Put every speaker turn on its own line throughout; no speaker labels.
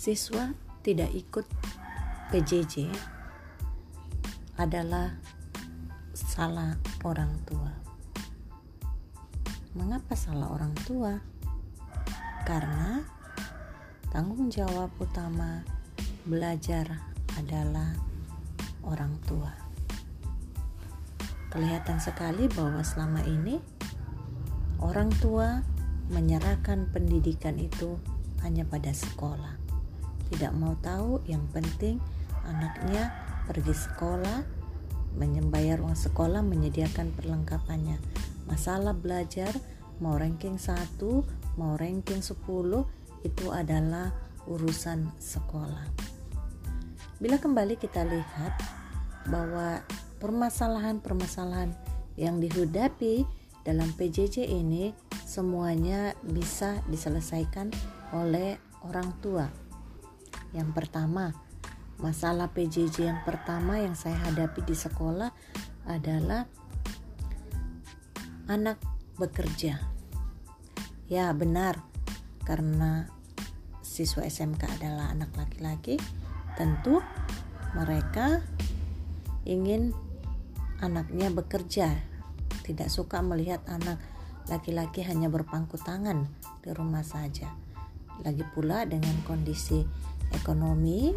siswa tidak ikut PJJ adalah salah orang tua. Mengapa salah orang tua? Karena tanggung jawab utama belajar adalah orang tua. Kelihatan sekali bahwa selama ini orang tua menyerahkan pendidikan itu hanya pada sekolah. Tidak mau tahu, yang penting anaknya pergi sekolah, membayar uang sekolah, menyediakan perlengkapannya. Masalah belajar mau ranking 1, mau ranking 10 itu adalah urusan sekolah. Bila kembali kita lihat bahwa permasalahan-permasalahan yang dihadapi dalam PJJ ini semuanya bisa diselesaikan oleh orang tua. Yang pertama, masalah PJJ yang pertama yang saya hadapi di sekolah adalah anak bekerja. Ya, benar. Karena siswa SMK adalah anak laki-laki, tentu mereka ingin anaknya bekerja, tidak suka melihat anak laki-laki hanya berpangku tangan di rumah saja. Lagi pula dengan kondisi ekonomi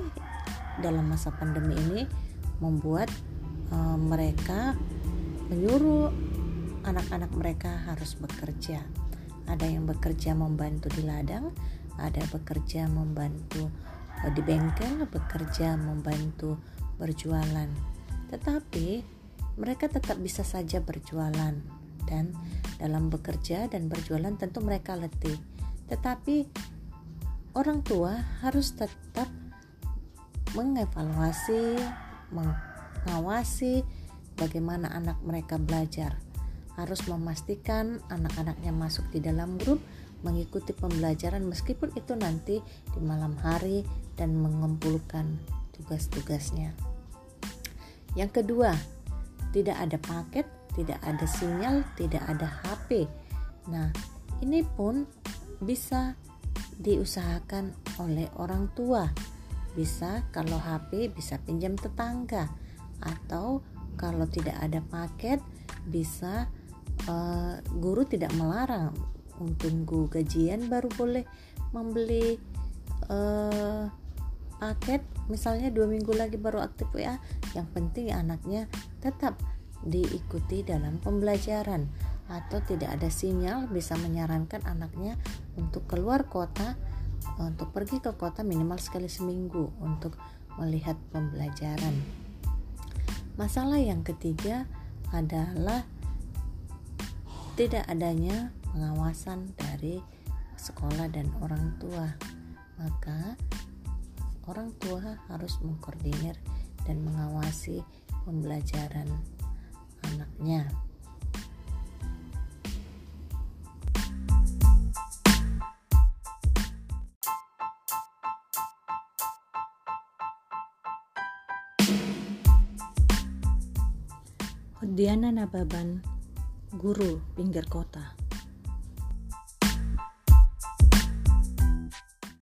dalam masa pandemi ini membuat uh, mereka menyuruh anak-anak mereka harus bekerja. Ada yang bekerja membantu di ladang, ada bekerja membantu di bengkel bekerja membantu berjualan, tetapi mereka tetap bisa saja berjualan dan dalam bekerja dan berjualan tentu mereka letih. Tetapi orang tua harus tetap mengevaluasi, mengawasi bagaimana anak mereka belajar. Harus memastikan anak-anaknya masuk di dalam grup mengikuti pembelajaran meskipun itu nanti di malam hari dan mengumpulkan tugas-tugasnya. Yang kedua, tidak ada paket, tidak ada sinyal, tidak ada HP. Nah, ini pun bisa diusahakan oleh orang tua. Bisa kalau HP bisa pinjam tetangga atau kalau tidak ada paket bisa uh, guru tidak melarang. Tunggu gajian baru boleh membeli uh, paket. Misalnya dua minggu lagi baru aktif ya yang penting anaknya tetap diikuti dalam pembelajaran atau tidak ada sinyal bisa menyarankan anaknya untuk keluar kota untuk pergi ke kota minimal sekali seminggu untuk melihat pembelajaran masalah yang ketiga adalah tidak adanya pengawasan dari sekolah dan orang tua. Maka orang tua harus mengkoordinir dan mengawasi pembelajaran anaknya.
Diana Nababan, guru pinggir kota.